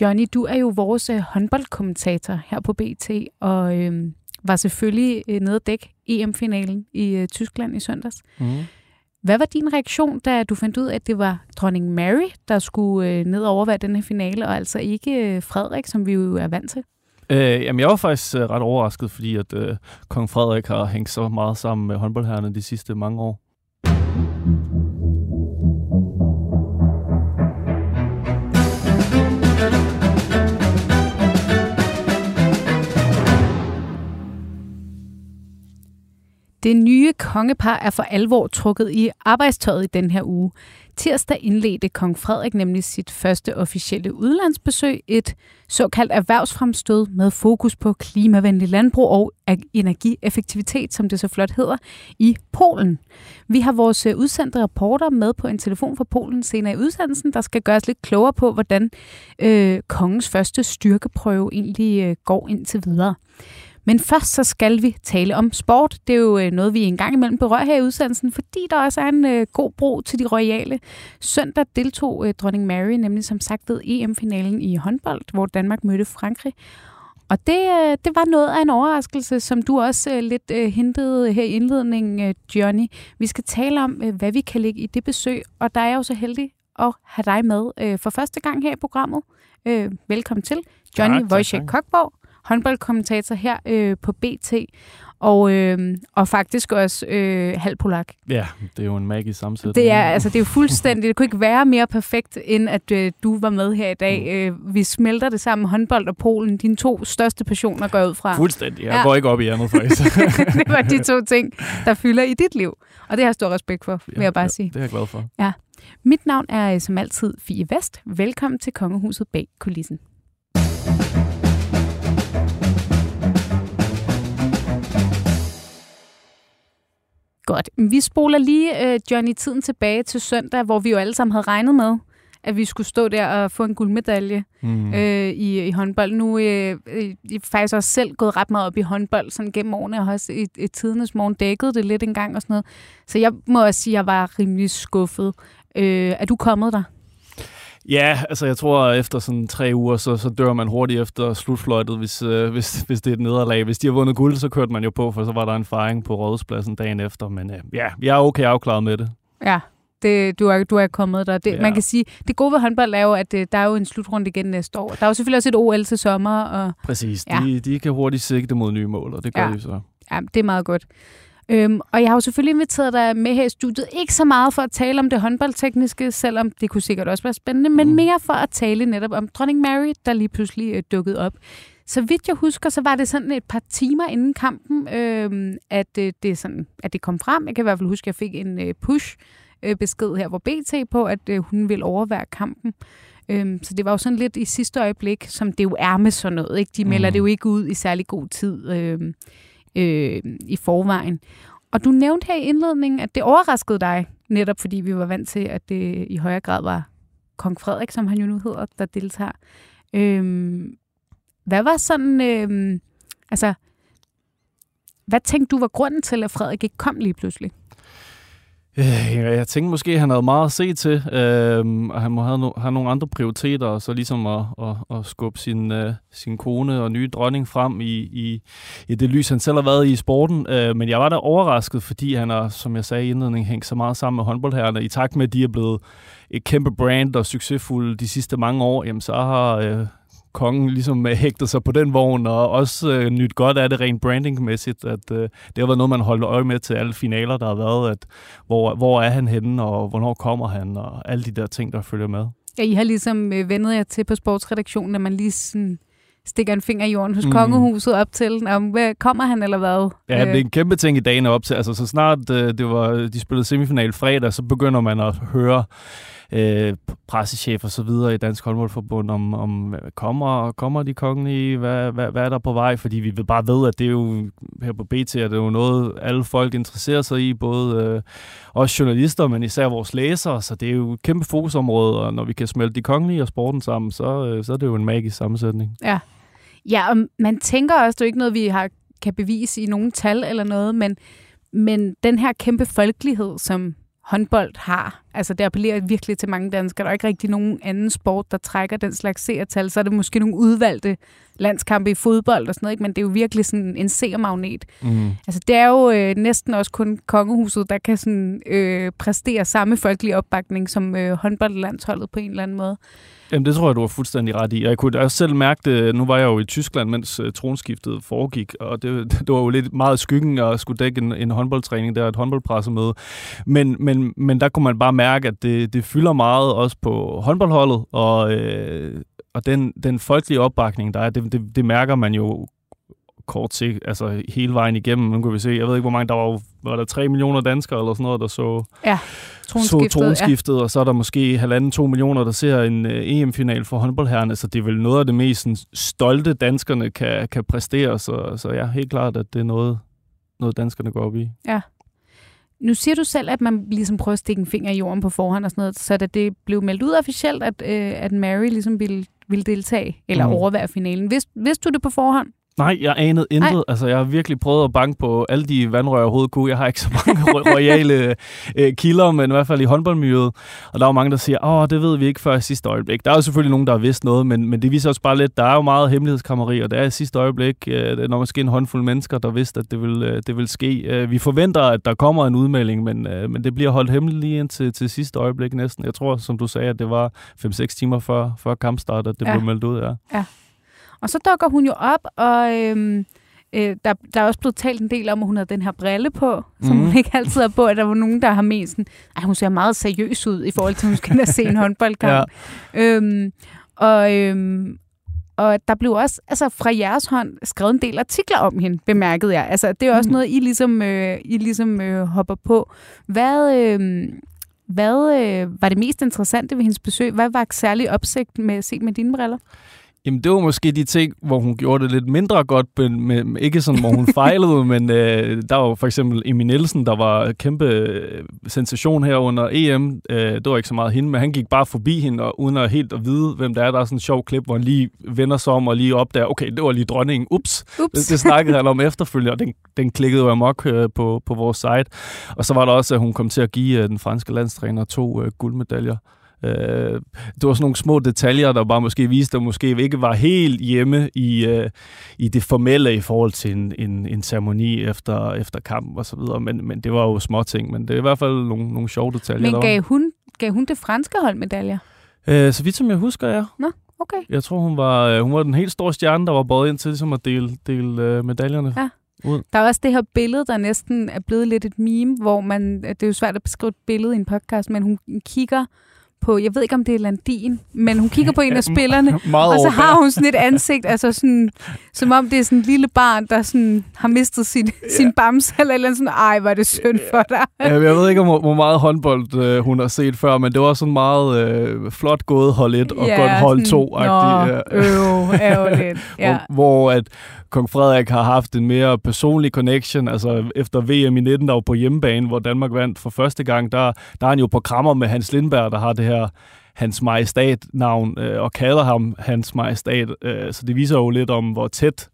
Johnny, du er jo vores øh, håndboldkommentator her på BT, og øh, var selvfølgelig øh, nede at dække EM-finalen i øh, Tyskland i søndags. Mm. Hvad var din reaktion, da du fandt ud af, at det var dronning Mary, der skulle øh, ned og overvære den her finale, og altså ikke øh, Frederik, som vi jo er vant til? Øh, jamen, jeg var faktisk øh, ret overrasket, fordi at øh, kong Frederik har hængt så meget sammen med håndboldherrerne de sidste mange år. Det nye kongepar er for alvor trukket i arbejdstøjet i den her uge. Tirsdag indledte kong Frederik nemlig sit første officielle udlandsbesøg, et såkaldt erhvervsfremstød med fokus på klimavenlig landbrug og energieffektivitet, som det så flot hedder, i Polen. Vi har vores øh, udsendte reporter med på en telefon fra Polen senere i udsendelsen, der skal gøres lidt klogere på, hvordan øh, kongens første styrkeprøve egentlig øh, går indtil videre. Men først så skal vi tale om sport. Det er jo øh, noget, vi en gang imellem berører her i udsendelsen, fordi der også er en øh, god bro til de royale. Søndag deltog øh, dronning Mary nemlig som sagt ved EM-finalen i håndbold, hvor Danmark mødte Frankrig. Og det, øh, det var noget af en overraskelse, som du også øh, lidt øh, hintede her i indledningen, øh, Johnny. Vi skal tale om, øh, hvad vi kan lægge i det besøg, og der er jeg jo så heldig at have dig med øh, for første gang her i programmet. Øh, velkommen til, Johnny Wojciech Kokborg håndboldkommentator her øh, på BT, og, øh, og faktisk også øh, halv polak. Ja, det er jo en magisk sammensætning. Det er, altså, det er jo fuldstændig, det kunne ikke være mere perfekt, end at øh, du var med her i dag. Mm. Øh, vi smelter det sammen, håndbold og Polen, dine to største passioner går ud fra. Fuldstændig, jeg ja. går ikke op i andet faktisk. det var de to ting, der fylder i dit liv, og det har jeg stor respekt for, vil jeg bare ja, sige. det er jeg glad for. Ja. Mit navn er øh, som altid Fie Vest. Velkommen til Kongehuset bag kulissen. Godt. Vi spoler lige uh, Johnny tiden tilbage til søndag, hvor vi jo alle sammen havde regnet med, at vi skulle stå der og få en guldmedalje mm. øh, i, i håndbold. Nu øh, øh, jeg faktisk også selv gået ret meget op i håndbold sådan gennem årene, og har også i, i tidernes morgen dækket det lidt en gang og sådan noget. Så jeg må også sige, at jeg var rimelig skuffet. Øh, er du kommet der? Ja, altså jeg tror, at efter sådan tre uger, så, så dør man hurtigt efter slutfløjtet, hvis, øh, hvis, hvis det er et nederlag. Hvis de har vundet guld, så kørte man jo på, for så var der en fejring på Rådhuspladsen dagen efter. Men øh, ja, jeg er okay afklaret med det. Ja, det, du, er, du er kommet der. Det, ja. Man kan sige, det gode ved håndbold er jo, at øh, der er jo en slutrunde igen næste år. Der er jo selvfølgelig også et OL til sommer. Og, Præcis, ja. de, de kan hurtigt sigte mod nye mål, og det gør ja. de så. Ja, det er meget godt. Øhm, og jeg har jo selvfølgelig inviteret dig med her i studiet, ikke så meget for at tale om det håndboldtekniske, selvom det kunne sikkert også være spændende, men mm. mere for at tale netop om dronning Mary, der lige pludselig øh, dukkede op. Så vidt jeg husker, så var det sådan et par timer inden kampen, øh, at, øh, det sådan, at det kom frem. Jeg kan i hvert fald huske, at jeg fik en øh, push-besked øh, her på BT på, at øh, hun ville overvære kampen. Øhm, så det var jo sådan lidt i sidste øjeblik, som det jo er med sådan noget. Ikke? De melder mm. det jo ikke ud i særlig god tid. Øh, øh, i forvejen. Og du nævnte her i indledningen, at det overraskede dig, netop fordi vi var vant til, at det i højere grad var kong Frederik, som han jo nu hedder, der deltager. Øh, hvad var sådan, øh, altså, hvad tænkte du var grunden til, at Frederik ikke kom lige pludselig? Øh, jeg tænkte måske, at han havde meget at se til, øh, og han må have, no, have nogle andre prioriteter, og så ligesom at, at, at skubbe sin, øh, sin kone og nye dronning frem i, i, i det lys, han selv har været i i sporten. Øh, men jeg var da overrasket, fordi han har, som jeg sagde i indledningen, hængt så meget sammen med håndboldherrerne. I takt med, at de er blevet et kæmpe brand og succesfulde de sidste mange år, jamen så har... Øh, kongen ligesom øh, hægtet sig på den vogn, og også øh, nyt godt af det rent brandingmæssigt, at øh, det har været noget, man holdt øje med til alle finaler, der har været, at hvor, hvor er han henne, og hvornår kommer han, og alle de der ting, der følger med. Ja, I har ligesom øh, vendet jer til på sportsredaktionen, at man lige sådan stikker en finger i jorden hos mm. kongehuset op til, om hvad, kommer han eller hvad? Ja, det er en kæmpe ting i dagene op til. Altså, så snart øh, det var, de spillede semifinal fredag, så begynder man at høre øh, pressechef og så videre i Dansk Håndboldforbund om, om kommer, kommer de kongelige, hvad, hvad, hvad er der på vej? Fordi vi bare ved, at det er jo her på BT, at det er jo noget, alle folk interesserer sig i, både øh, os journalister, men især vores læsere, så det er jo et kæmpe fokusområde, og når vi kan smelte de kongelige og sporten sammen, så, øh, så er det jo en magisk sammensætning. Ja. Ja, og man tænker også, det er ikke noget, vi har, kan bevise i nogen tal eller noget, men, men den her kæmpe folkelighed, som håndbold har, Altså, det appellerer virkelig til mange danskere. Der er ikke rigtig nogen anden sport, der trækker den slags seertal. Så er det måske nogle udvalgte landskampe i fodbold og sådan noget, ikke? men det er jo virkelig sådan en seermagnet. Mm. Altså, det er jo øh, næsten også kun kongehuset, der kan sådan, øh, præstere samme folkelige opbakning som øh, håndboldlandsholdet på en eller anden måde. Jamen, det tror jeg, du har fuldstændig ret i. Jeg kunne også selv mærke det, nu var jeg jo i Tyskland, mens uh, tronskiftet foregik, og det, det var jo lidt meget skyggen at skulle dække en, en håndboldtræning, der et håndboldpressemøde. Men, men, men der kunne man bare mærke, at det, det fylder meget også på håndboldholdet, og, øh, og den, den folkelige opbakning, der er, det, det, det mærker man jo kort sigt, altså hele vejen igennem. Nu kan vi se, jeg ved ikke, hvor mange, der var, var der 3 millioner danskere eller sådan noget, der så, ja, tronskiftet, så tronskiftet ja. og så er der måske halvanden, to millioner, der ser en uh, EM-final for håndboldherrene, så det er vel noget af det mest sådan, stolte, danskerne kan, kan præstere, så, så ja, helt klart, at det er noget, noget danskerne går op i. Ja. Nu siger du selv, at man ligesom prøver at stikke en finger i jorden på forhånd og sådan noget, så da det blev meldt ud officielt, at, øh, at Mary ligesom ville, ville deltage eller mm. overvære finalen. Vidste, vidste du det på forhånd? Nej, jeg anede intet. Nej. Altså, jeg har virkelig prøvet at banke på alle de vandrør, jeg overhovedet kunne. Jeg har ikke så mange royale øh, kilder, men i hvert fald i håndboldmiljøet. Og der er jo mange, der siger, åh, det ved vi ikke før i sidste øjeblik. Der er jo selvfølgelig nogen, der har vidst noget, men, men det viser også bare lidt, der er jo meget hemmelighedskrammeri, og det er i sidste øjeblik, øh, når måske en håndfuld mennesker, der vidste, at det vil, øh, det vil ske. Øh, vi forventer, at der kommer en udmelding, men, øh, men det bliver holdt hemmeligt lige indtil til sidste øjeblik næsten. Jeg tror, som du sagde, at det var 5-6 timer før, før kampstart, at det ja. blev meldt ud. Ja. ja. Og så dukker hun jo op, og øhm, øh, der, der er også blevet talt en del om, at hun havde den her brille på, som mm. hun mhm. ikke altid har på. At der var nogen, der har ment sådan, at hun ser meget seriøs ud i forhold til, at hun skal se en håndboldkamp. ja. øhm, og, øhm, og der blev også altså fra jeres hånd skrevet en del artikler om hende, bemærkede jeg. Altså, det er også mm. noget, I ligesom, øh, I ligesom øh, hopper på. Hvad, øh, hvad øh, var det mest interessante ved hendes besøg? Hvad var særlig opsigt med set med dine briller? Jamen, det var måske de ting, hvor hun gjorde det lidt mindre godt, men med, med, ikke sådan, hvor hun fejlede, men øh, der var for eksempel Emil Nielsen, der var kæmpe øh, sensation her under EM. Øh, det var ikke så meget hende, men han gik bare forbi hende, og uden at helt at vide, hvem der er. Der er sådan en sjov klip, hvor han lige vender sig om og lige opdager, okay, det var lige dronningen. Ups. Ups. Det, det snakkede han om efterfølgende, og den, den klikkede jo amok øh, på, på vores site. Og så var der også, at hun kom til at give øh, den franske landstræner to øh, guldmedaljer. Øh, det var sådan nogle små detaljer, der bare måske viste, at måske ikke var helt hjemme i, øh, i det formelle i forhold til en, en, en ceremoni efter, efter kampen og så videre. Men, men det var jo små ting, men det er i hvert fald nogle, nogle sjove detaljer. Men gav hun, gav hun det franske hold medaljer? Øh, så vidt som jeg husker, ja. Nå, okay. Jeg tror, hun var, øh, hun var den helt store stjerne, der var båret ind til ligesom at dele, dele øh, medaljerne. Ja. Ud. Der er også det her billede, der næsten er blevet lidt et meme, hvor man, det er jo svært at beskrive et billede i en podcast, men hun kigger på, jeg ved ikke om det er Landin, men hun kigger på en af spillerne, og så har hun sådan et ansigt, altså sådan, som om det er sådan en lille barn, der sådan har mistet sin, ja. sin bams, eller eller sådan, ej, var det synd for dig. Ja, jeg ved ikke, hvor, hvor meget håndbold øh, hun har set før, men det var sådan meget øh, flot gået hold 1 og ja, godt hold 2-agtigt. Nå, øv, ærgerligt. Ja. hvor, hvor at kong Frederik har haft en mere personlig connection, altså efter VM i 19, der var på hjemmebane, hvor Danmark vandt for første gang, der, der er han jo på krammer med Hans Lindberg, der har det her hans majestat-navn, øh, og kalder ham hans majestat, øh, så det viser jo lidt om, hvor tæt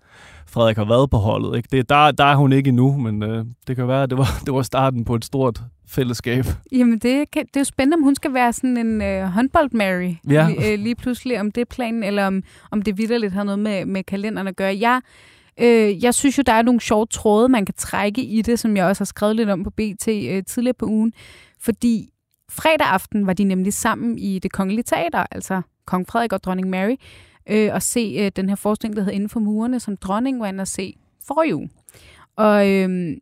Frederik har været på holdet. Ikke? Det, der, der er hun ikke endnu, men øh, det kan være, at det var, det var starten på et stort fællesskab. Jamen, det, kan, det er jo spændende, om hun skal være sådan en øh, håndbold-Mary ja. lige, øh, lige pludselig, om det er planen, eller om, om det vidderligt har noget med, med kalenderen at gøre. Jeg, øh, jeg synes jo, der er nogle sjove tråde, man kan trække i det, som jeg også har skrevet lidt om på BT øh, tidligere på ugen, fordi fredag aften var de nemlig sammen i det kongelige teater, altså kong Frederik og dronning Mary, øh, og se øh, den her forestilling, der hedder Inden for murene, som dronning var inde at se for jo. Og øh,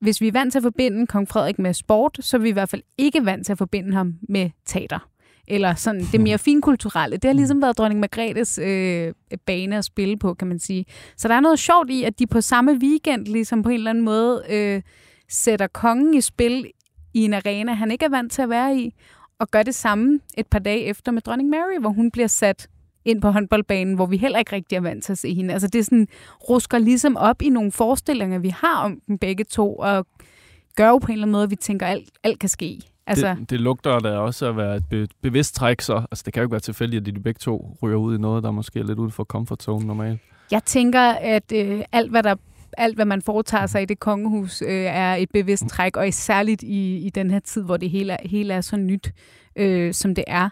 hvis vi er vant til at forbinde kong Frederik med sport, så er vi i hvert fald ikke vant til at forbinde ham med teater. Eller sådan det mere finkulturelle. Det har ligesom været dronning Margrethes øh, bane at spille på, kan man sige. Så der er noget sjovt i, at de på samme weekend ligesom på en eller anden måde øh, sætter kongen i spil i en arena, han ikke er vant til at være i, og gør det samme et par dage efter med dronning Mary, hvor hun bliver sat ind på håndboldbanen, hvor vi heller ikke rigtig er vant til at se hende. Altså det sådan, rusker ligesom op i nogle forestillinger, vi har om dem begge to, og gør jo på en eller anden måde, at vi tænker, at alt, alt kan ske. Altså... Det, det lugter da også at være et be- bevidst træk, så altså, det kan jo ikke være tilfældigt, at de begge to ryger ud i noget, der måske er lidt uden for comfort zone normalt. Jeg tænker, at øh, alt, hvad der alt, hvad man foretager sig i det kongehus, øh, er et bevidst træk, og særligt i, i den her tid, hvor det hele er, hele er så nyt, øh, som det er.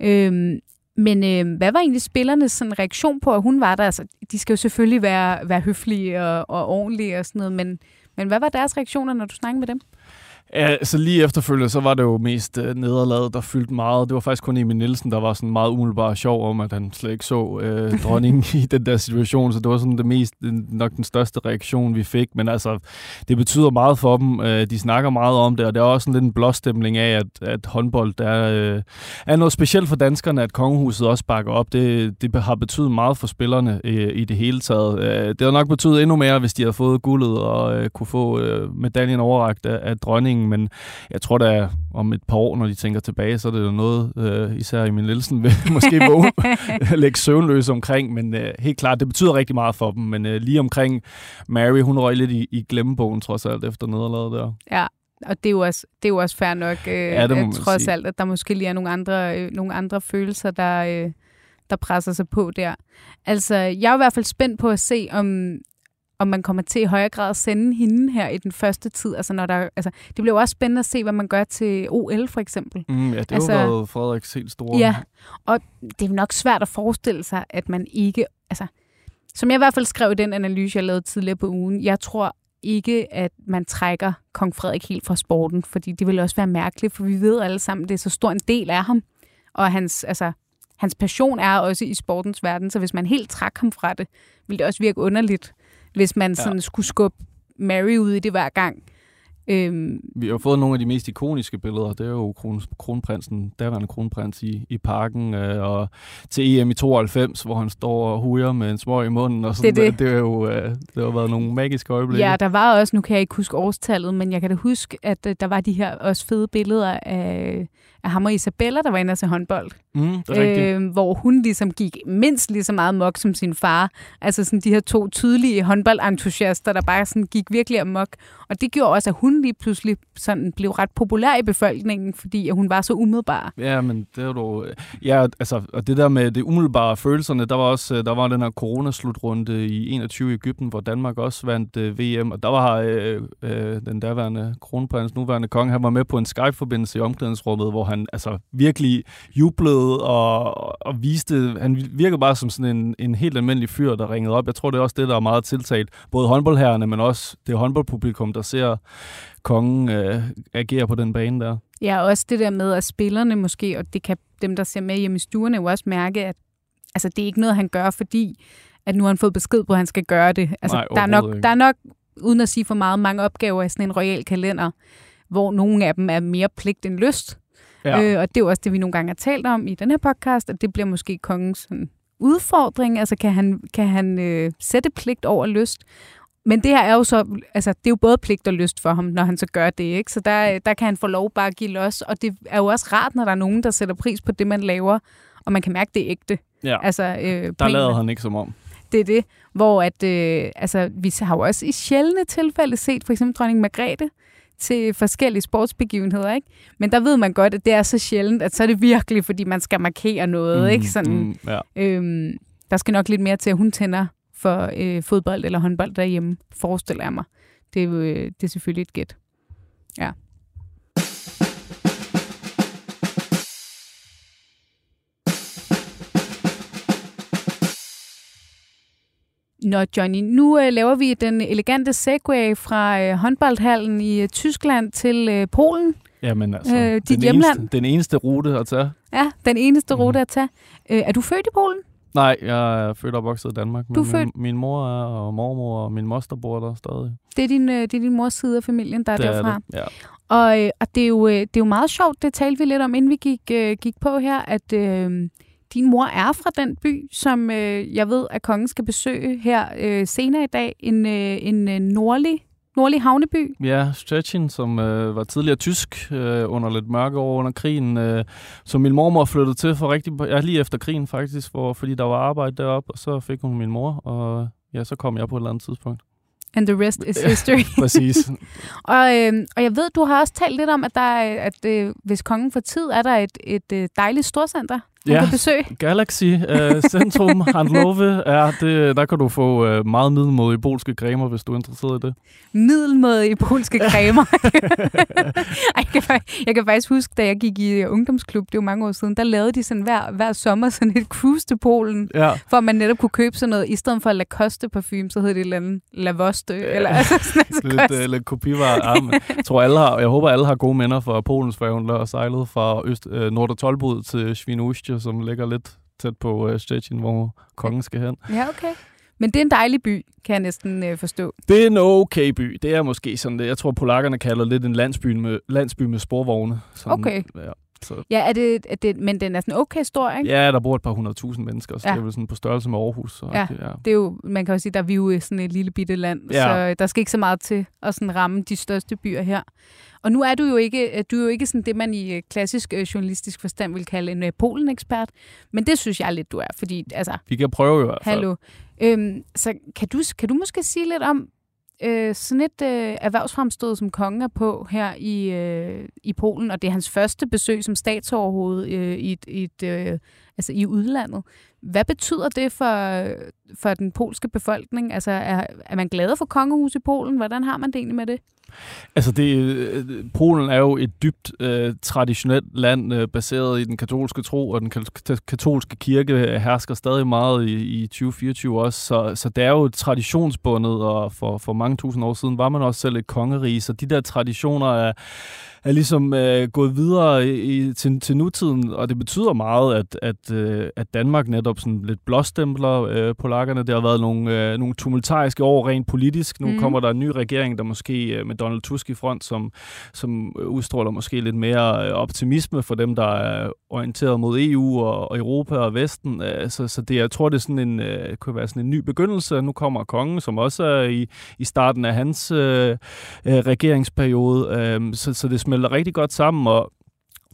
Øh, men øh, hvad var egentlig spillernes sådan, reaktion på, at hun var der? Altså, de skal jo selvfølgelig være, være høflige og, og ordentlige og sådan noget, men, men hvad var deres reaktioner, når du snakkede med dem? Ja, så lige efterfølgende, så var det jo mest øh, nederlaget, der fyldte meget. Det var faktisk kun Emil Nielsen, der var sådan meget umiddelbart sjov om, at han slet ikke så øh, dronningen i den der situation. Så det var sådan det mest, nok den største reaktion, vi fik. Men altså, det betyder meget for dem. Øh, de snakker meget om det, og det er også sådan lidt en blåstemning af, at, at håndbold er, øh, er noget specielt for danskerne, at kongehuset også bakker op. Det, det har betydet meget for spillerne øh, i det hele taget. Øh, det har nok betydet endnu mere, hvis de havde fået guldet og øh, kunne få øh, medaljen overragt af, af dronningen beslutningen, men jeg tror da om et par år, når de tænker tilbage, så er det jo noget, øh, især i min Nielsen vil måske våge lægge søvnløs omkring, men øh, helt klart, det betyder rigtig meget for dem, men øh, lige omkring Mary, hun røg lidt i, i glemmebogen trods alt efter nederlaget der. Ja, og det er jo også, det er jo også fair nok, øh, ja, det at, trods sige. alt, at der måske lige er nogle andre, øh, nogle andre følelser, der, øh, der presser sig på der. Altså, jeg er i hvert fald spændt på at se, om, om man kommer til i højere grad at sende hende her i den første tid. Altså, når der, altså, det bliver jo også spændende at se, hvad man gør til OL for eksempel. Mm, ja, det altså, har været Frederiks helt store. Ja, og det er nok svært at forestille sig, at man ikke... Altså, som jeg i hvert fald skrev i den analyse, jeg lavede tidligere på ugen, jeg tror ikke, at man trækker kong Frederik helt fra sporten, fordi det vil også være mærkeligt, for vi ved alle sammen, at det er så stor en del af ham, og hans, altså, hans passion er også i sportens verden, så hvis man helt træk ham fra det, vil det også virke underligt hvis man sådan ja. skulle skubbe Mary ud i det hver gang. Øhm, vi har fået nogle af de mest ikoniske billeder. Det er jo kron, kronprinsen, daværende kronprins i, i parken, øh, og til EM i 92, hvor han står og hujer med en smør i munden. Og sådan, det, det. det, er jo, øh, det har været nogle magiske øjeblikke. Ja, der var også, nu kan jeg ikke huske årstallet, men jeg kan da huske, at øh, der var de her også fede billeder af, af ham og Isabella, der var inde se håndbold. Mm, det er øh, hvor hun ligesom gik mindst lige så meget mok som sin far. Altså sådan de her to tydelige håndboldentusiaster, der bare sådan gik virkelig amok. Og det gjorde også, at hun lige pludselig sådan blev ret populær i befolkningen, fordi at hun var så umiddelbar. Ja, men det er jo... Ja, altså, og det der med det umiddelbare følelserne, der var også der var den her coronaslutrunde i 21 i Ægypten, hvor Danmark også vandt øh, VM, og der var øh, øh, den daværende kronprins, nuværende konge, han var med på en Skype-forbindelse i omklædningsrummet, hvor han altså virkelig jublede og, og viste... Han virkede bare som sådan en, en helt almindelig fyr, der ringede op. Jeg tror, det er også det, der er meget tiltalt. Både håndboldherrerne, men også det håndboldpublikum, der ser kongen øh, agere på den bane der. Ja, også det der med, at spillerne måske, og det kan dem, der ser med hjemme i stuerne, jo også mærke, at altså, det er ikke noget, han gør, fordi at nu har han fået besked på, at han skal gøre det. Altså, Nej, der, er nok, der er nok, uden at sige for meget, mange opgaver i sådan en royal kalender, hvor nogle af dem er mere pligt end lyst. Ja. Øh, og det er jo også det, vi nogle gange har talt om i den her podcast, at det bliver måske kongens sådan, udfordring. Altså, kan han, kan han øh, sætte pligt over lyst? Men det her er jo så, altså det er jo både pligt og lyst for ham, når han så gør det, ikke? Så der, der kan han få lov bare at give los, og det er jo også rart, når der er nogen, der sætter pris på det, man laver, og man kan mærke, det er ægte. Ja, altså, øh, der lavede han ikke som om. Det er det, hvor at, øh, altså, vi har jo også i sjældne tilfælde set for eksempel dronning Margrethe til forskellige sportsbegivenheder, ikke? Men der ved man godt, at det er så sjældent, at så er det virkelig, fordi man skal markere noget, mm, ikke? Sådan, mm, ja. øhm, der skal nok lidt mere til, at hun tænder for øh, fodbold eller håndbold derhjemme, forestiller jeg mig. Det er, øh, det er selvfølgelig et gæt. Ja. Nå, Johnny, nu øh, laver vi den elegante segway fra øh, håndboldhallen i øh, Tyskland til øh, Polen. Jamen altså, øh, dit den, hjemland. Eneste, den eneste rute at tage. Ja, den eneste rute mm. at tage. Øh, er du født i Polen? Nej, jeg er født og opvokset i Danmark. Men du er født? Min, min mor er, og mormor og min moster bor der stadig. Det er din, øh, det er din mors side af familien, der er det derfra? Er det, ja. Og, øh, og det, er jo, øh, det er jo meget sjovt, det talte vi lidt om, inden vi gik, gik på her, at øh, din mor er fra den by, som øh, jeg ved, at kongen skal besøge her øh, senere i dag. En, øh, en nordlig nordlig havneby. Ja, Stettin, som øh, var tidligere tysk øh, under lidt mørke år under krigen, øh, som min mormor flyttede til for rigtig, ja, lige efter krigen faktisk, for, fordi der var arbejde deroppe, og så fik hun min mor, og ja, så kom jeg på et eller andet tidspunkt. And the rest is history. Præcis. og, øh, og jeg ved, du har også talt lidt om, at der er, at øh, hvis kongen får tid, er der et, et, øh, dejligt storcenter ja, kan besøge? Galaxy uh, Centrum Handlove er det, der kan du få uh, meget middelmådige polske cremer, hvis du er interesseret i det. Middelmådige polske cremer? jeg, kan, jeg kan faktisk huske, da jeg gik i ungdomsklub, det var mange år siden, der lavede de sådan hver, hver sommer sådan et cruise til Polen, ja. for at man netop kunne købe sådan noget, i stedet for Lacoste parfume, så hed det et eller andet Lavoste, ja. eller altså sådan lidt, uh, lidt kopivar. jeg tror alle har, jeg håber alle har gode minder fra Polens færgen, der sejlet fra Øst, uh, Nord- og Tolbud til Świnoujście, som ligger lidt tæt på uh, Stettin, hvor kongen skal hen. Ja, okay. Men det er en dejlig by, kan jeg næsten øh, forstå. Det er en okay by. Det er måske sådan det. Jeg tror, polakkerne kalder lidt en landsby med, landsby med sporvogne. Sådan, okay. Ja. Så. Ja, er det, er det, men den er sådan okay stor, ikke? Ja, der bor et par hundredtusind mennesker, så ja. det er vel sådan på størrelse med Aarhus. Så ja, det, ja, det er jo, man kan jo sige, der er vi jo sådan et lille bitte land, ja. så der skal ikke så meget til at sådan ramme de største byer her. Og nu er du jo ikke, du er jo ikke sådan det, man i øh, klassisk øh, journalistisk forstand vil kalde en øh, Polen-ekspert, men det synes jeg lidt, du er, fordi altså... Vi kan prøve i hvert fald. Hallo. Øhm, så kan du, kan du måske sige lidt om, øh, sådan et øh, erhvervsfremstød, som kongen er på her i, øh, i Polen, og det er hans første besøg som statsoverhoved øh, i, et, i, et, øh, altså i udlandet. Hvad betyder det for, for den polske befolkning? Altså, er, er man glad for kongehus i Polen? Hvordan har man det egentlig med det? Altså, det, øh, Polen er jo et dybt øh, traditionelt land, øh, baseret i den katolske tro, og den katolske kirke øh, hersker stadig meget i, i 2024 også, så, så det er jo traditionsbundet, og for, for mange tusind år siden var man også selv et kongerige, så de der traditioner er er ligesom øh, gået videre i, til, til nutiden, og det betyder meget, at, at, øh, at Danmark netop sådan lidt blåstempler øh, polakkerne. Det har været nogle, øh, nogle tumultariske år rent politisk. Nu mm. kommer der en ny regering, der måske øh, med Donald Tusk i front, som, som udstråler måske lidt mere øh, optimisme for dem, der er orienteret mod EU og, og Europa og Vesten. Øh, så, så det, jeg tror, det er sådan en, øh, kunne være sådan en ny begyndelse. Nu kommer kongen, som også er i, i starten af hans øh, øh, regeringsperiode. Øh, så, så det smelter rigtig godt sammen, og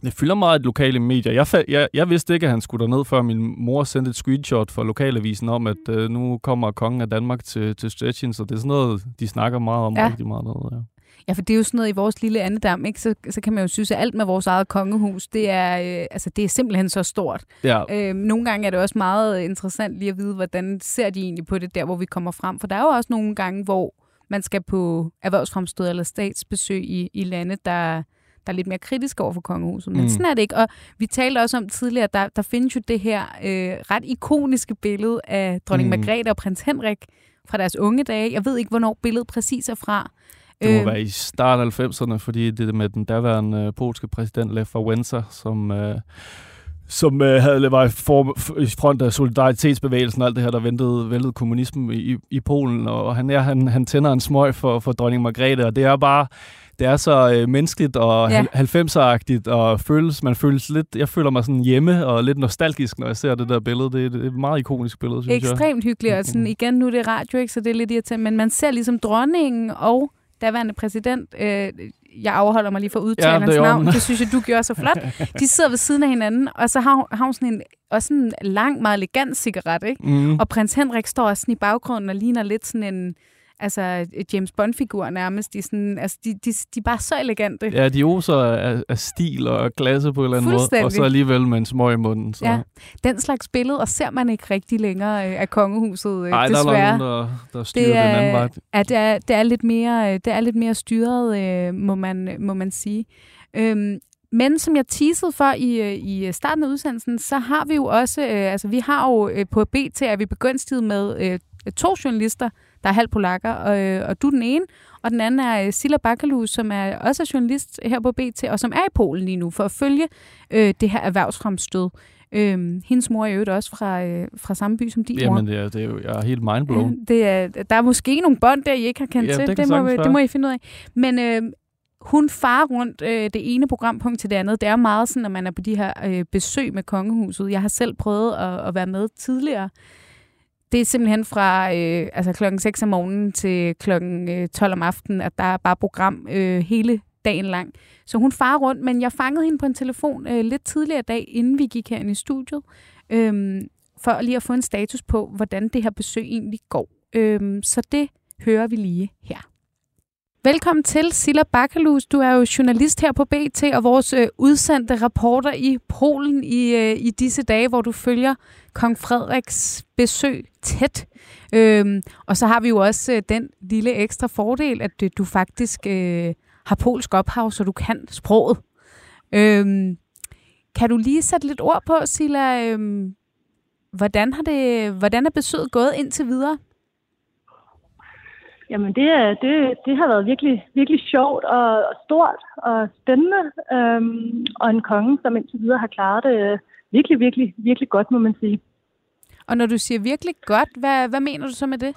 det fylder meget lokale medier. Jeg, jeg, jeg vidste ikke, at han skulle derned, før min mor sendte et screenshot fra lokalavisen om, at øh, nu kommer kongen af Danmark til, til Stettin, så det er sådan noget, de snakker meget om ja. rigtig meget. Noget, ja. Ja, for det er jo sådan noget i vores lille andedam, ikke? Så, så kan man jo synes, at alt med vores eget kongehus, det er, øh, altså, det er simpelthen så stort. Ja. Øh, nogle gange er det også meget interessant lige at vide, hvordan ser de egentlig på det der, hvor vi kommer frem. For der er jo også nogle gange, hvor man skal på erhvervsfremstød eller statsbesøg i, i lande, der, der er lidt mere kritiske over for kongehuset. Men mm. sådan er det ikke. Og vi talte også om tidligere, der, der findes jo det her øh, ret ikoniske billede af dronning mm. Margrethe og prins Henrik fra deres unge dage. Jeg ved ikke, hvornår billedet præcis er fra. Det må øh, være i start af 90'erne, fordi det er med den daværende øh, polske præsident Lech Wałęsa, som... Øh, som øh, havde, var i, for, i front af solidaritetsbevægelsen og alt det her, der ventede, væltede kommunismen i, i Polen. Og han, ja, han, han tænder en smøg for, for dronning Margrethe, og det er bare det er så øh, menneskeligt og ja. 90'er-agtigt, og føles, man føles lidt, jeg føler mig sådan hjemme og lidt nostalgisk, når jeg ser det der billede. Det er, er et meget ikonisk billede, synes Ekstremt jeg. Ekstremt hyggeligt, og sådan, igen, nu er det radio, ikke, så det er lidt irriterende, men man ser ligesom dronningen og daværende præsident, øh, jeg afholder mig lige for at udtale ja, hans navn, det synes jeg, du gjorde så flot. De sidder ved siden af hinanden, og så har, har hun sådan en, også en lang, meget elegant cigaret, ikke? Mm. Og prins Henrik står sådan i baggrunden og ligner lidt sådan en altså James Bond-figur nærmest. De, sådan, altså, de, de, de er bare så elegante. Ja, de oser af, af stil og klasse på en eller anden måde, og så alligevel med en smøg i munden. Så. Ja, den slags billede, og ser man ikke rigtig længere øh, af kongehuset, øh, Ej, desværre. der er nogen, der, der styrer det er, den anden vej. Ja, det er, det er, lidt, mere, det er lidt mere styret, øh, må, man, må man sige. Øhm, men som jeg teasede for i, i starten af udsendelsen, så har vi jo også, øh, altså vi har jo øh, på BT, at vi begyndt med øh, to journalister, der er halv polakker, og, øh, og du er den ene. Og den anden er øh, Silla Bakalu, som er også er journalist her på BT, og som er i Polen lige nu, for at følge øh, det her erhvervsfremstød. Øhm, hendes mor er jo også fra, øh, fra samme by som din Jamen, mor. Jamen, det er, det er jo, jeg er helt mindblown. Ja, det er, der er måske nogle bånd der, I ikke har kendt ja, til. Det, det, må, det må I finde ud af. Men øh, hun farer rundt øh, det ene programpunkt til det andet. Det er meget sådan, når man er på de her øh, besøg med kongehuset. Jeg har selv prøvet at, at være med tidligere det er simpelthen fra øh, altså klokken 6 om morgenen til klokken øh, 12 om aftenen, at der er bare program øh, hele dagen lang. Så hun farer rundt, men jeg fangede hende på en telefon øh, lidt tidligere dag, inden vi gik herind i studiet, øh, for lige at få en status på, hvordan det her besøg egentlig går. Øh, så det hører vi lige her. Velkommen til, Silla Bakalus. Du er jo journalist her på BT og vores øh, udsendte rapporter i Polen i, øh, i disse dage, hvor du følger kong Frederiks besøg tæt. Øhm, og så har vi jo også øh, den lille ekstra fordel, at øh, du faktisk øh, har polsk ophav, så du kan sproget. Øhm, kan du lige sætte lidt ord på, Silla, øhm, hvordan, har det, hvordan er besøget gået indtil videre? Jamen det, det, det har været virkelig, virkelig sjovt og, og stort og spændende. Øhm, og en konge, som indtil videre har klaret det virkelig, virkelig, virkelig godt, må man sige. Og når du siger virkelig godt, hvad, hvad mener du så med det?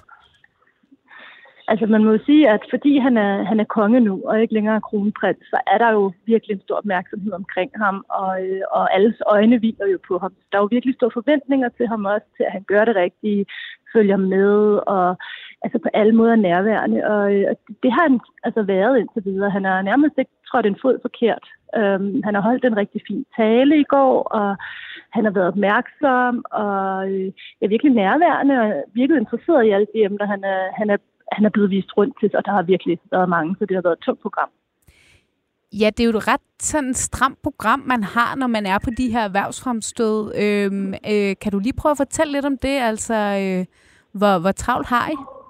Altså man må jo sige, at fordi han er, han er konge nu, og ikke længere kronprins, så er der jo virkelig en stor opmærksomhed omkring ham, og, øh, og alles øjne hviler jo på ham. Der er jo virkelig store forventninger til ham også, til at han gør det rigtige, følger med, og altså på alle måder nærværende. Og, øh, og det har han altså været indtil videre. Han har nærmest ikke trådt en fod forkert. Øhm, han har holdt en rigtig fin tale i går, og han har været opmærksom og øh, er virkelig nærværende og virkelig interesseret i alle de emner, han er, han er han er blevet vist rundt til, og der har virkelig været mange, så det har været et tungt program. Ja, det er jo et ret sådan stramt program, man har, når man er på de her erhvervsfremstød. Øhm, øh, kan du lige prøve at fortælle lidt om det? Altså, øh, hvor, hvor travlt har I?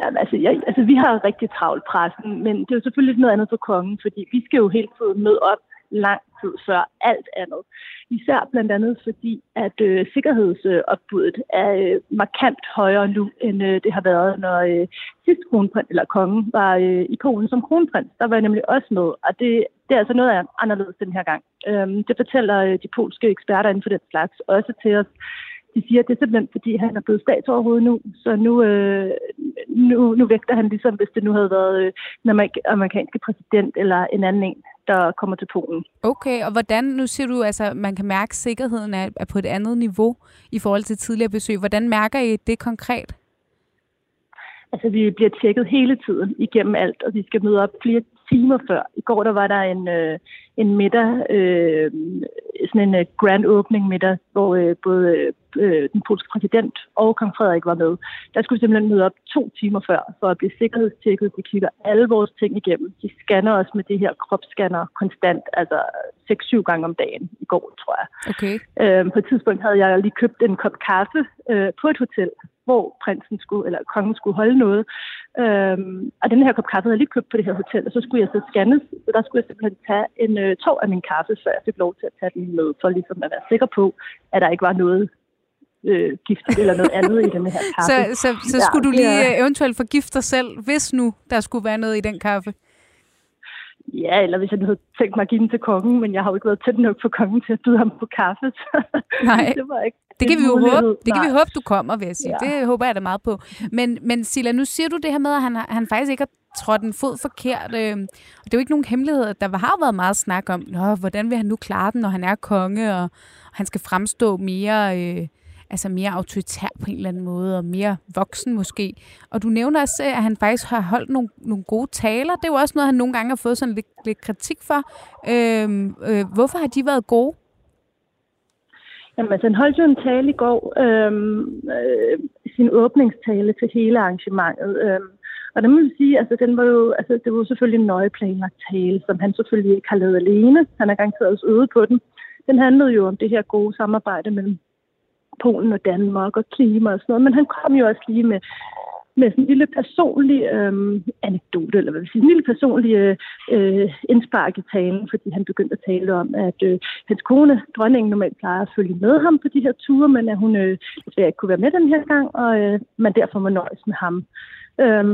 Ja, altså, jeg, altså, vi har rigtig travlt pressen, men det er jo selvfølgelig noget andet for kongen, fordi vi skal jo hele tiden møde op lang tid før alt andet. Især blandt andet fordi, at øh, sikkerhedsopbuddet er øh, markant højere nu, end øh, det har været, når øh, sidst kronprins, eller kongen var øh, i Polen som kronprins. Der var jeg nemlig også med, og det, det er altså noget af anderledes den her gang. Øhm, det fortæller øh, de polske eksperter inden for den slags også til os. De siger, at det er simpelthen, fordi han er blevet statsoverhoved nu, så nu, øh, nu, nu vægter han ligesom, hvis det nu havde været øh, en amerikanske præsident eller en anden en, der kommer til Polen. Okay, og hvordan, nu siger du, altså man kan mærke, at sikkerheden er, er på et andet niveau i forhold til tidligere besøg. Hvordan mærker I det konkret? Altså, vi bliver tjekket hele tiden igennem alt, og vi skal møde op flere timer før. I går der var der en, øh, en middag, øh, sådan en uh, grand opening middag, hvor øh, både øh, den polske præsident og kong Frederik var med. Der skulle vi simpelthen møde op to timer før, for at blive sikkerhedstjekket. De kigger alle vores ting igennem. De scanner os med det her kropsscanner konstant, altså 6-7 gange om dagen i går, tror jeg. Okay. Øh, på et tidspunkt havde jeg lige købt en kop kaffe øh, på et hotel, hvor prinsen skulle, eller kongen skulle holde noget. Øhm, og den her kop kaffe havde jeg lige købt på det her hotel, og så skulle jeg så scannes, så der skulle jeg simpelthen tage en øh, tog af min kaffe, så jeg fik lov til at tage den med, for ligesom at være sikker på, at der ikke var noget øh, giftigt eller noget andet i den her kaffe. Så, så, så ja, skulle du lige ja. eventuelt forgifte dig selv, hvis nu der skulle være noget i den kaffe? Ja, eller hvis jeg havde tænkt mig at give den til kongen, men jeg har jo ikke været tæt nok for kongen til at byde ham på kaffe. Nej, det, var ikke det kan vi jo håbe. Det kan vi håbe, du kommer, vil jeg sige. Ja. Det håber jeg da meget på. Men, men Silla, nu siger du det her med, at han, han faktisk ikke har trådt en fod forkert. Øh, og det er jo ikke nogen hemmelighed. Der har været meget snak om, Nå, hvordan vil han nu klare den, når han er konge, og, og han skal fremstå mere... Øh, altså mere autoritær på en eller anden måde, og mere voksen måske. Og du nævner også, at han faktisk har holdt nogle, nogle gode taler. Det er jo også noget, han nogle gange har fået sådan lidt, lidt kritik for. Øhm, øh, hvorfor har de været gode? Jamen, altså, han holdt jo en tale i går, øhm, øh, sin åbningstale til hele arrangementet. Øhm, og det må vi sige, altså, den var jo, altså, det var selvfølgelig en nøje planlagt tale, som han selvfølgelig ikke har lavet alene. Han har garanteret også øvet på den. Den handlede jo om det her gode samarbejde mellem Polen og Danmark og klima og sådan noget. Men han kom jo også lige med, med sådan en lille personlig øh, anekdote, eller hvad vil sige, en lille personlig øh, øh, indspark i talen, fordi han begyndte at tale om, at øh, hans kone, dronningen, normalt plejer at følge med ham på de her ture, men at hun øh, ikke kunne være med den her gang, og øh, man derfor må nøjes med ham. Øh,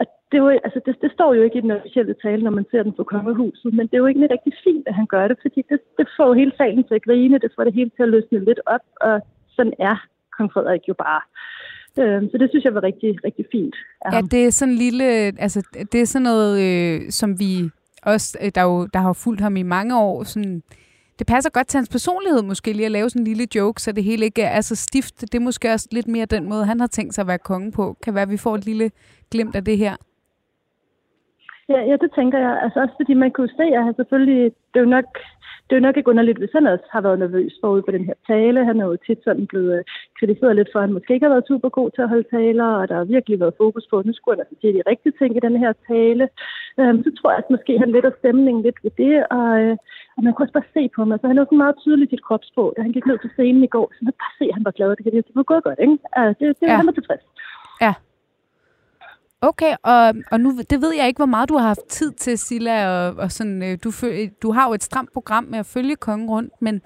og det, jo, altså det, det står jo ikke i den officielle tale, når man ser den på kongehuset, men det er jo ikke rigtig fint, at han gør det, fordi det, det får hele salen til at grine, det får det hele til at løsne lidt op, og sådan er kong Frederik jo bare. Øh, så det synes jeg var rigtig, rigtig fint. Ja, det er sådan lille, altså det er sådan noget, øh, som vi også, øh, der, jo, der har fulgt ham i mange år, sådan, det passer godt til hans personlighed måske lige at lave sådan en lille joke, så det hele ikke er så stift. Det er måske også lidt mere den måde, han har tænkt sig at være konge på. Kan være, at vi får et lille glimt af det her. Ja, ja, det tænker jeg. Altså også fordi man kunne se, at han selvfølgelig, det er jo nok, det er jo nok ikke underligt, hvis han også har været nervøs forud for den her tale. Han er jo tit sådan blevet øh, kritiseret lidt for, at han måske ikke har været super god til at holde taler, og der har virkelig været fokus på, at nu skulle han altså sige de rigtige ting i den her tale. Um, så tror jeg, at måske han lidt af stemningen lidt ved det, og, uh, og man kunne også bare se på ham. Altså, han jo sådan meget tydelig til kropsprog. Da han gik ned til scenen i går, så man bare se, at han var glad. Det, det var gået godt, ikke? Uh, det, det, ja. Han var tilfreds. Ja. Okay, og, og nu, det ved jeg ikke, hvor meget du har haft tid til, Silla, og, og sådan, øh, du, du har jo et stramt program med at følge kongen rundt, men,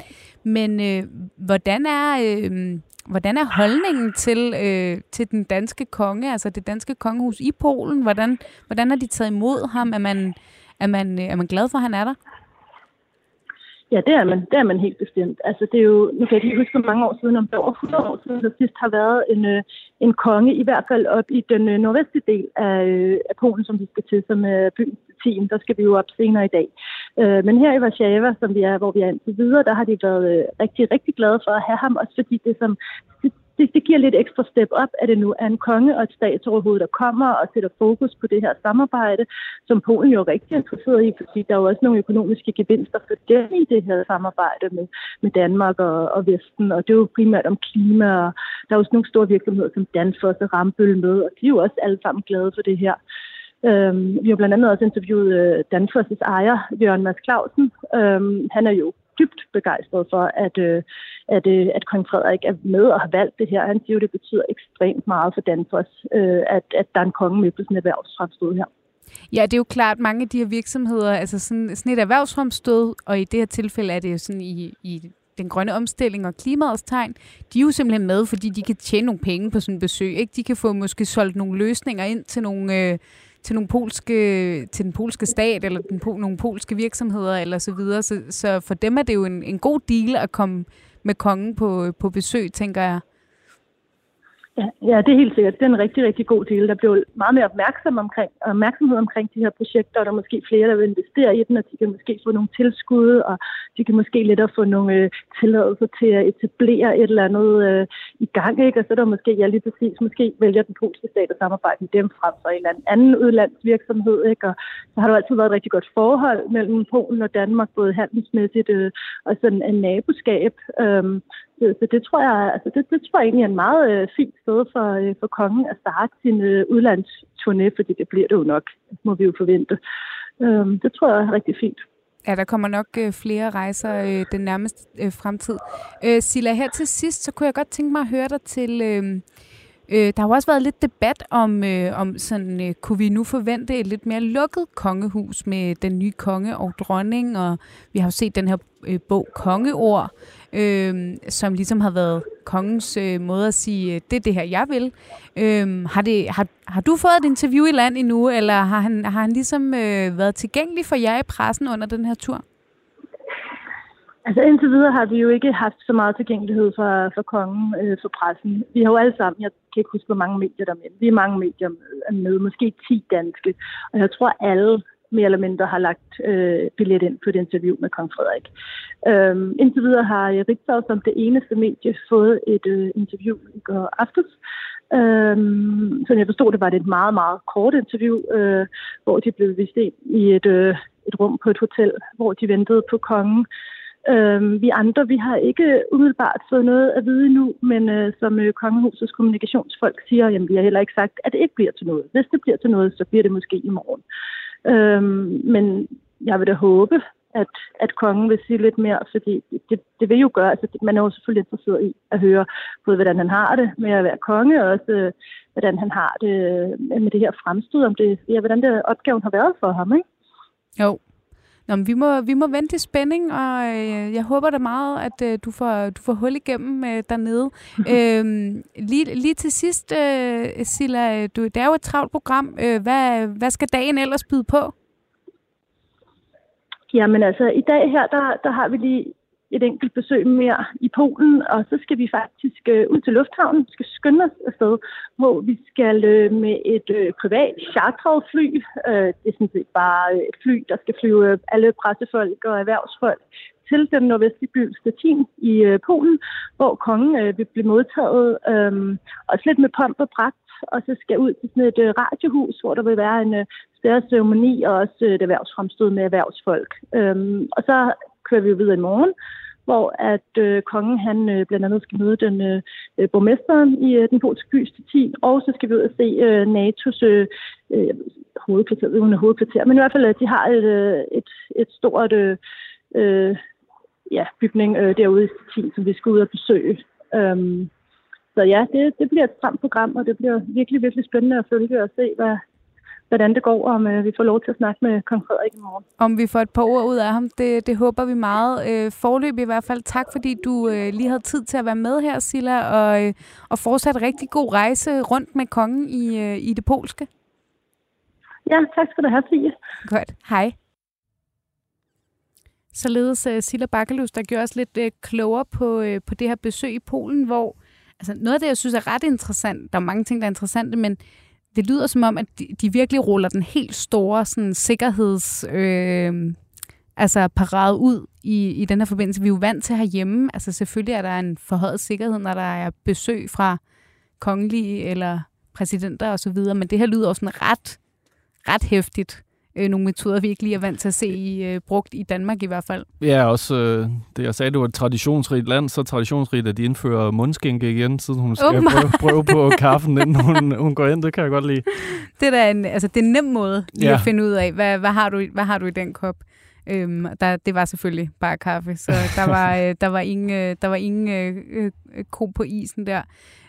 men øh, hvordan, er, øh, hvordan er holdningen til, øh, til den danske konge, altså det danske kongehus i Polen? Hvordan, hvordan har de taget imod ham? Er man, er man, øh, er man glad for, at han er der? Ja, det er man. Det er man helt bestemt. Altså, det er jo, nu kan jeg ikke huske, hvor mange år siden, om det er over 100 år siden, der sidst har været en, øh, en konge, i hvert fald op i den øh, nordvestlige del af, øh, af Polen, som vi skal til, som øh, er byen team. Der skal vi jo op senere i dag. Øh, men her i Warszawa, som vi er, hvor vi er indtil videre, der har de været øh, rigtig, rigtig glade for at have ham, også fordi det som det, det giver lidt ekstra step op, at det nu er en konge og et statsoverhoved, der kommer og sætter fokus på det her samarbejde, som Polen jo er rigtig interesseret i, fordi der er jo også nogle økonomiske gevinster for dem i det her samarbejde med, med Danmark og, og Vesten, og det er jo primært om klima, og der er også nogle store virksomheder som Danfoss og Rambøl med, og de er jo også alle sammen glade for det her. Øhm, vi har blandt andet også interviewet øh, Danfoss' ejer, Jørgen Mads Clausen. Øhm, han er jo dybt begejstret for, at, øh, at, øh, at kong Frederik er med og har valgt det her. Han siger jo, det betyder ekstremt meget for Danfoss, øh, at, at der er en konge med på sådan et erhvervsfremstød her. Ja, det er jo klart, at mange af de her virksomheder, altså sådan, sådan et erhvervsfremstød, og i det her tilfælde er det jo sådan i, i den grønne omstilling og klimaets tegn, de er jo simpelthen med, fordi de kan tjene nogle penge på sådan et besøg. Ikke? De kan få måske solgt nogle løsninger ind til nogle, øh, til, nogle polske, til den polske stat, eller den, nogle polske virksomheder, eller så videre. Så, så for dem er det jo en, en god deal at komme med kongen på, på besøg, tænker jeg. Ja, det er helt sikkert. Det er en rigtig, rigtig god del. Der blev meget mere opmærksom omkring, opmærksomhed omkring de her projekter, og der er måske flere, der vil investere i dem, og de kan måske få nogle tilskud, og de kan måske lettere få nogle øh, tilladelser til at etablere et eller andet øh, i gang. Ikke? Og så er der måske, ja lige præcis, måske vælger den polske stat at samarbejde med dem frem for en eller anden udlandsvirksomhed. Ikke? Og så har der altid været et rigtig godt forhold mellem Polen og Danmark, både handelsmæssigt øh, og sådan en naboskab. Øhm, så, så det tror jeg, altså det, det tror jeg egentlig er en meget øh, fint sted for, øh, for kongen at starte sin øh, udlandsturné, fordi det bliver det jo nok, må vi jo forvente. Øh, det tror jeg er rigtig fint. Ja, der kommer nok øh, flere rejser øh, den nærmeste øh, fremtid. Øh, Silla, her til sidst, så kunne jeg godt tænke mig at høre dig til... Øh, Øh, der har jo også været lidt debat om, øh, om sådan, øh, kunne vi nu forvente et lidt mere lukket kongehus med den nye konge og dronning, og vi har jo set den her øh, bog Kongeord, øh, som ligesom har været kongens øh, måde at sige, øh, det er det her, jeg vil. Øh, har, det, har, har du fået et interview i land endnu, eller har han, har han ligesom øh, været tilgængelig for jer i pressen under den her tur? Altså indtil videre har vi jo ikke haft så meget tilgængelighed for, for kongen, øh, for pressen. Vi har jo alle sammen, jeg kan ikke huske, hvor mange medier der er med. Vi er mange medier med, måske 10 danske. Og jeg tror, alle mere eller mindre har lagt øh, billet ind på et interview med kong Frederik. Øhm, indtil videre har Ritzau som det eneste medie fået et øh, interview i går aftes. Øhm, så jeg forstod, det var det et meget, meget kort interview, øh, hvor de blev vist ind i et, øh, et rum på et hotel, hvor de ventede på kongen. Øhm, vi andre, vi har ikke umiddelbart fået noget at vide endnu, men øh, som øh, Kongehusets kommunikationsfolk siger, jamen vi har heller ikke sagt, at det ikke bliver til noget. Hvis det bliver til noget, så bliver det måske i morgen. Øhm, men jeg vil da håbe, at, at kongen vil sige lidt mere, fordi det, det vil jo gøre, altså man er jo selvfølgelig interesseret i at høre både, hvordan han har det med at være konge, og også øh, hvordan han har det øh, med det her fremstød, om det, ja, hvordan det opgaven har været for ham, ikke? Jo, Nå, men vi, må, vi må vente i spænding, og øh, jeg håber da meget, at øh, du, får, du får hul igennem øh, dernede. øhm, lige, lige til sidst, øh, Silla, du, det er jo et travlt program. Øh, hvad, hvad skal dagen ellers byde på? Jamen altså, i dag her, der, der har vi lige et enkelt besøg mere i Polen, og så skal vi faktisk øh, ud til lufthavnen, vi skal skynde os afsted, hvor vi skal øh, med et øh, privat chartret fly. Øh, det er sådan set bare øh, et fly, der skal flyve øh, alle pressefolk og erhvervsfolk til den nordvestlige by Stettin i øh, Polen, hvor kongen øh, vil blive modtaget, øh, også lidt med pomp og pragt, og så skal ud til sådan et øh, radiohus, hvor der vil være en øh, større ceremoni og også øh, et erhvervsfremstød med erhvervsfolk. Øhm, og så kører vi jo videre i morgen, hvor at øh, kongen han øh, blandt andet skal møde den øh, øh borgmesteren i øh, den polske by Stettin, og så skal vi ud og se øh, NATO's øh, øh hovedkvarter, uden hovedkvarter, men i hvert fald, at de har et, øh, et, et stort øh, øh, ja, bygning øh, derude i Stettin, som vi skal ud og besøge. Øhm, så ja, det, det bliver et stramt program, og det bliver virkelig, virkelig spændende at følge og se, hvad, hvordan det går, om øh, vi får lov til at snakke med kong Frederik i morgen. Om vi får et par ord ud af ham, det, det håber vi meget. Øh, forløb i hvert fald tak, fordi du øh, lige havde tid til at være med her, Silla, og, øh, og fortsat rigtig god rejse rundt med kongen i, øh, i det polske. Ja, tak skal du have, Pia. Godt. Hej. Således uh, Silla Bakkelus, der gjorde os lidt uh, klogere på, uh, på det her besøg i Polen, hvor altså noget af det, jeg synes er ret interessant, der er mange ting, der er interessante, men det lyder som om, at de, de virkelig ruller den helt store sådan, sikkerheds... Øh, altså parade ud i, i den her forbindelse. Vi er jo vant til herhjemme. Altså selvfølgelig er der en forhøjet sikkerhed, når der er besøg fra kongelige eller præsidenter osv., men det her lyder også sådan ret, ret hæftigt øh, nogle metoder, vi ikke lige er vant til at se i, øh, brugt i Danmark i hvert fald. Ja, også øh, det jeg sagde, det var et traditionsrigt land, så traditionsrigt, at de indfører mundskænke igen, siden hun skal prøve, prøve på kaffen, inden hun, hun går ind. Det kan jeg godt lide. Det er da en, altså, det er en nem måde lige ja. at finde ud af, hvad, hvad, har du, hvad har du i den kop? Øhm, der, det var selvfølgelig bare kaffe, så der var, øh, der var ingen, øh, der var ingen øh, øh, ko på isen der.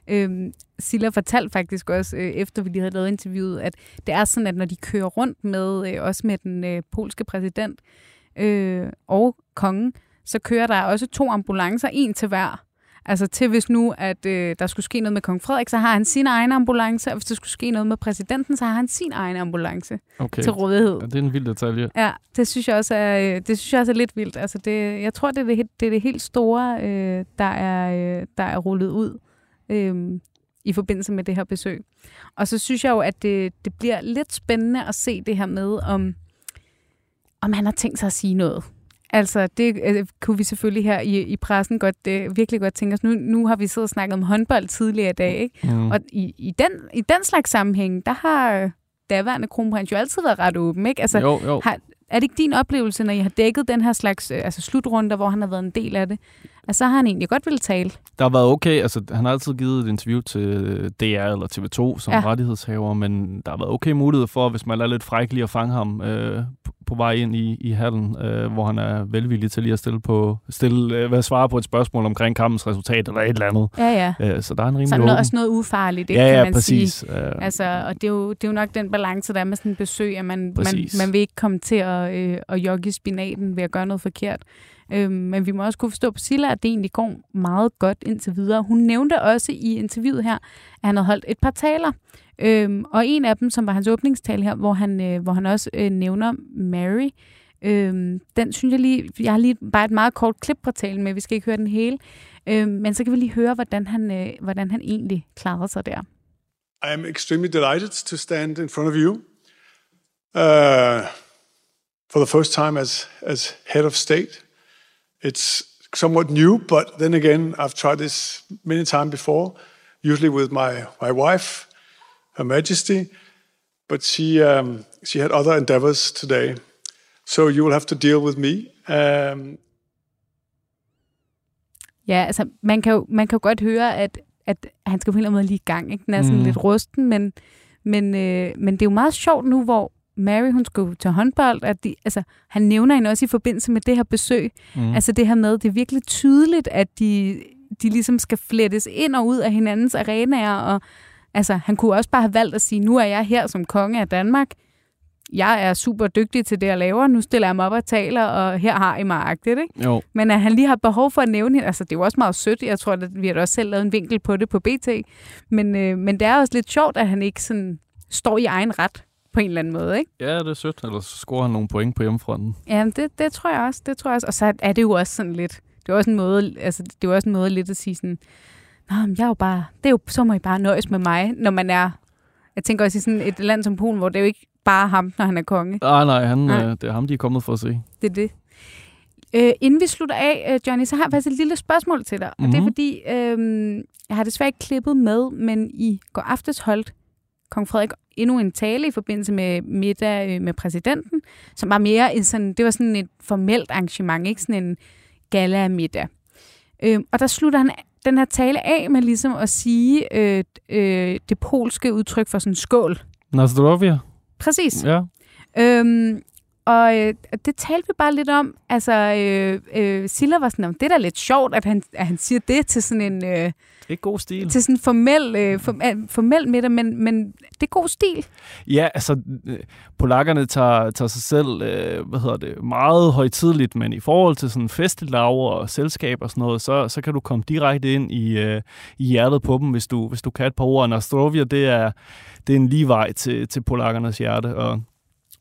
Øhm, Silla fortalte faktisk også, øh, efter vi lige havde lavet interviewet, at det er sådan, at når de kører rundt med, øh, også med den øh, polske præsident øh, og kongen, så kører der også to ambulancer, en til hver. Altså til hvis nu, at øh, der skulle ske noget med kong Frederik, så har han sin egen ambulance, og hvis der skulle ske noget med præsidenten, så har han sin egen ambulance okay. til rådighed. Ja, det er en vild detalje. Ja, det synes jeg også er, øh, det synes jeg også er lidt vildt. Altså det, jeg tror, det er det, det, er det helt store, øh, der, er, øh, der er rullet ud øh, i forbindelse med det her besøg. Og så synes jeg jo, at det, det bliver lidt spændende at se det her med, om, om han har tænkt sig at sige noget. Altså, det øh, kunne vi selvfølgelig her i, i pressen godt, øh, virkelig godt tænke os. Nu, nu har vi siddet og snakket om håndbold tidligere i dag, ikke? Mm. Og i, i, den, i den slags sammenhæng, der har daværende kronprins jo altid været ret åben, ikke? Altså, jo, jo. Har, er det ikke din oplevelse, når I har dækket den her slags øh, altså slutrunder, hvor han har været en del af det, at så har han egentlig godt ville tale? Der har været okay. Altså, han har altid givet et interview til DR eller TV2 som ja. rettighedshaver, men der har været okay mulighed for, hvis man er lidt fræk lige at fange ham øh, på vej ind i, i hallen, øh, hvor han er velvillig til lige at stille på, stille, øh, hvad svare på et spørgsmål omkring kampens resultat eller et eller andet. Ja, ja. Øh, så der er en rimelig så noget, også noget ufarligt, ikke, ja, ja, kan man præcis. sige. Øh. Altså, og det er, jo, det er jo nok den balance, der er med sådan en besøg, at man, man, man vil ikke komme til at, øh, at jogge spinaten ved at gøre noget forkert. Øh, men vi må også kunne forstå på Silla, at det egentlig går meget godt indtil videre. Hun nævnte også i interviewet her, at han havde holdt et par taler. Øhm, og en af dem, som var hans åbningstale her, hvor han, øh, hvor han også øh, nævner Mary, øhm, den synes jeg lige, jeg har lige bare et meget kort klip på talen med, vi skal ikke høre den hele, øhm, men så kan vi lige høre, hvordan han, øh, hvordan han egentlig klarede sig der. I am extremely delighted to stand in front of you uh, for the first time as, as head of state. It's somewhat new, but then again, I've tried this many times before, usually with my, my wife, Her Majesty, but she um, she had other endeavors today, so you will have to deal with me. Um, ja, altså man kan jo man kan jo godt høre, at, at han skal på en eller anden måde lige i gang. Ikke? Den er sådan mm. lidt rusten, men, men, øh, men det er jo meget sjovt nu, hvor Mary, hun skulle til håndbold, at de, altså, han nævner hende også i forbindelse med det her besøg. Mm. Altså det her med, det er virkelig tydeligt, at de, de ligesom skal flettes ind og ud af hinandens arenaer, og Altså, han kunne også bare have valgt at sige, nu er jeg her som konge af Danmark. Jeg er super dygtig til det, jeg laver. Nu stiller jeg mig op og taler, og her har I mig agtigt, ikke? Jo. Men at han lige har behov for at nævne hende, altså det er jo også meget sødt. Jeg tror, at vi har også selv lavet en vinkel på det på BT. Men, øh, men det er også lidt sjovt, at han ikke sådan står i egen ret på en eller anden måde, ikke? Ja, det er sødt. Ellers scorer han nogle point på hjemmefronten. Ja, det, det tror jeg også. Det tror jeg også. Og så er det jo også sådan lidt... Det er også en måde, altså, det er også en måde lidt at sige sådan, Nå, jeg er jo bare, det er jo, så må I bare nøjes med mig, når man er, jeg tænker også i sådan et land som Polen, hvor det er jo ikke bare ham, når han er konge. Nej, nej, han, nej. Øh, det er ham, de er kommet for at se. Det er det. Øh, inden vi slutter af, øh, Johnny, så har jeg faktisk et lille spørgsmål til dig. Mm-hmm. Og det er mhm. fordi, øh, jeg har desværre ikke klippet med, men i går aftes holdt kong Frederik endnu en tale i forbindelse med middag øh, med præsidenten, som var mere en sådan, det var sådan et formelt arrangement, ikke sådan en gala middag. Øh, og der slutter han den her tale af med ligesom at sige øh, øh, det polske udtryk for sådan skål. Na zdrowie. Præcis. Ja. Øhm, og øh, det talte vi bare lidt om. Altså, øh, øh, Silla var sådan, det er da lidt sjovt, at han, at han siger det til sådan en... Øh, Det er god stil. til sådan en formel, øh, øh, formel middag, men, men det er god stil. Ja, altså, øh, polakkerne tager, tager sig selv, øh, hvad hedder det, meget højtidligt, men i forhold til sådan festelav og selskab og sådan noget, så, så kan du komme direkte ind i, øh, i hjertet på dem, hvis du, hvis du kan et par ord. Nastrovia, det er, det er en lige vej til, til polakkernes hjerte, og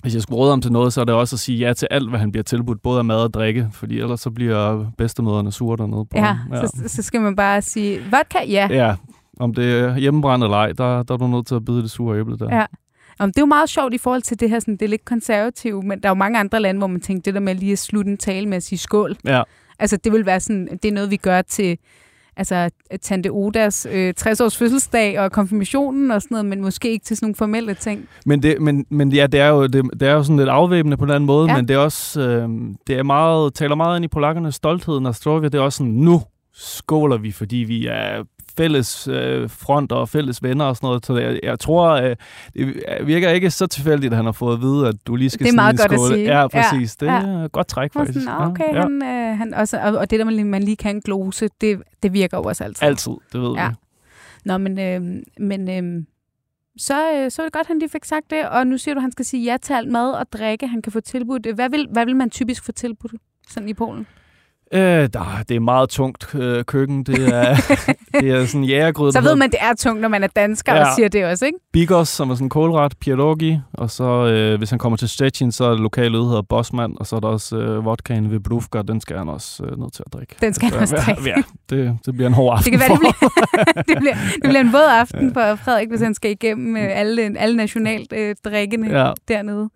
hvis jeg skulle råde ham til noget, så er det også at sige ja til alt, hvad han bliver tilbudt, både af mad og drikke, fordi ellers så bliver bedstemøderne sure dernede på Ja, ham. ja. Så, så skal man bare sige, vodka, ja. ja. Om det er hjemmebrændt eller ej, der, der er du nødt til at bide det sure æble der. Ja. Om det er jo meget sjovt i forhold til det her, sådan, det er lidt konservativt, men der er jo mange andre lande, hvor man tænker, det der med lige at slutte en tale med at sige skål, ja. altså det vil være sådan, det er noget, vi gør til altså Tante Odas øh, 60-års fødselsdag og konfirmationen og sådan noget, men måske ikke til sådan nogle formelle ting. Men, det, men, men ja, det er, jo, det, det er jo sådan lidt afvæbnende på en eller anden måde, Ja. ja. men det er også, øh, det er meget, taler meget ind i polakkernes stolthed, når Strovia, det er også sådan, nu skåler vi, fordi vi er fælles øh, front og fælles venner og sådan noget. Så jeg, jeg tror, øh, det virker ikke så tilfældigt, at han har fået at vide, at du lige skal Det er meget godt at skåle. sige. Ja, præcis. Ja, Det ja. er et godt træk, faktisk. sådan, "Nå, okay, ja. han, øh, han også, og, og det der, man, lige- man lige kan glose, det, det virker jo også altid. Altid, det ved Ja. vi. Nå, men, øh, men øh, så, øh, så er det godt, at han lige fik sagt det, og nu siger du, at han skal sige ja til alt mad og drikke, han kan få tilbudt. Hvad vil, hvad vil man typisk få tilbudt sådan i Polen? Øh, der, det er meget tungt øh, køkken. Det er, det er sådan jægergryde. Så ved man, det er tungt, når man er dansker ja. og siger det også, ikke? Bigos, som er sådan en kålret, pierogi, og så øh, hvis han kommer til Stettin, så er det lokale øde hedder Bosman, og så er der også øh, vodkaen ved Brufka, den skal han også øh, nødt til at drikke. Den skal han også drikke. Ja, det, det bliver en hård aften Det kan være, det bliver, det bliver, det bliver en våd aften for Frederik, hvis han skal igennem øh, alle, alle nationalt øh, drikkende Ja. dernede.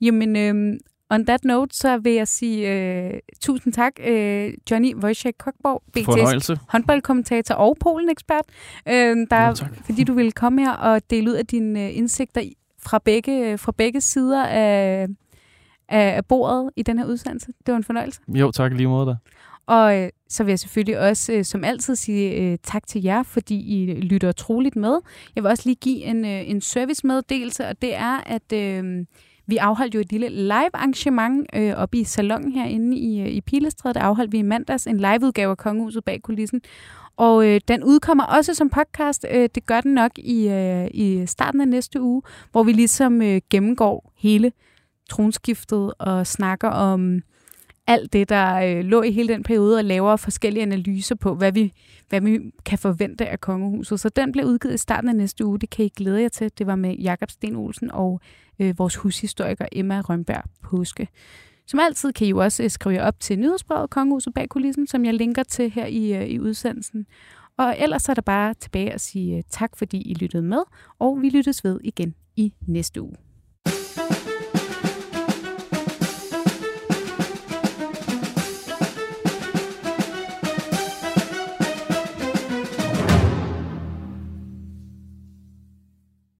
Jamen, øh, on that note, så vil jeg sige øh, tusind tak, øh, Johnny Wojciech Kokborg, BT's håndboldkommentator og Polen-ekspert, øh, der, Jo, tak. fordi du ville komme her og dele ud af dine øh, indsigter fra begge, fra begge sider af, af bordet i den her udsendelse. Det var en fornøjelse. Jo, tak lige måde da. Og øh, så vil jeg selvfølgelig også, øh, som altid, sige øh, tak til jer, fordi I lytter troligt med. Jeg vil også lige give en, øh, en servicemeddelelse, og det er, at øh, vi afholdt jo et lille live-arrangement øh, oppe i salongen herinde i, øh, i Pilestræde. Der afholdt vi i mandags en liveudgave af Kongehuset bag kulissen. Og øh, den udkommer også som podcast. Øh, det gør den nok i, øh, i starten af næste uge, hvor vi ligesom øh, gennemgår hele tronskiftet og snakker om alt det, der øh, lå i hele den periode, og laver forskellige analyser på, hvad vi, hvad vi kan forvente af kongehuset. Så den bliver udgivet i starten af næste uge. Det kan I glæde jer til. Det var med Jakob Sten Olsen og øh, vores hushistoriker Emma Rønberg Påske. Som altid kan I jo også øh, skrive jer op til nyhedsbrevet Kongehuset bag kulissen, som jeg linker til her i, øh, i udsendelsen. Og ellers er der bare tilbage at sige øh, tak, fordi I lyttede med, og vi lyttes ved igen i næste uge.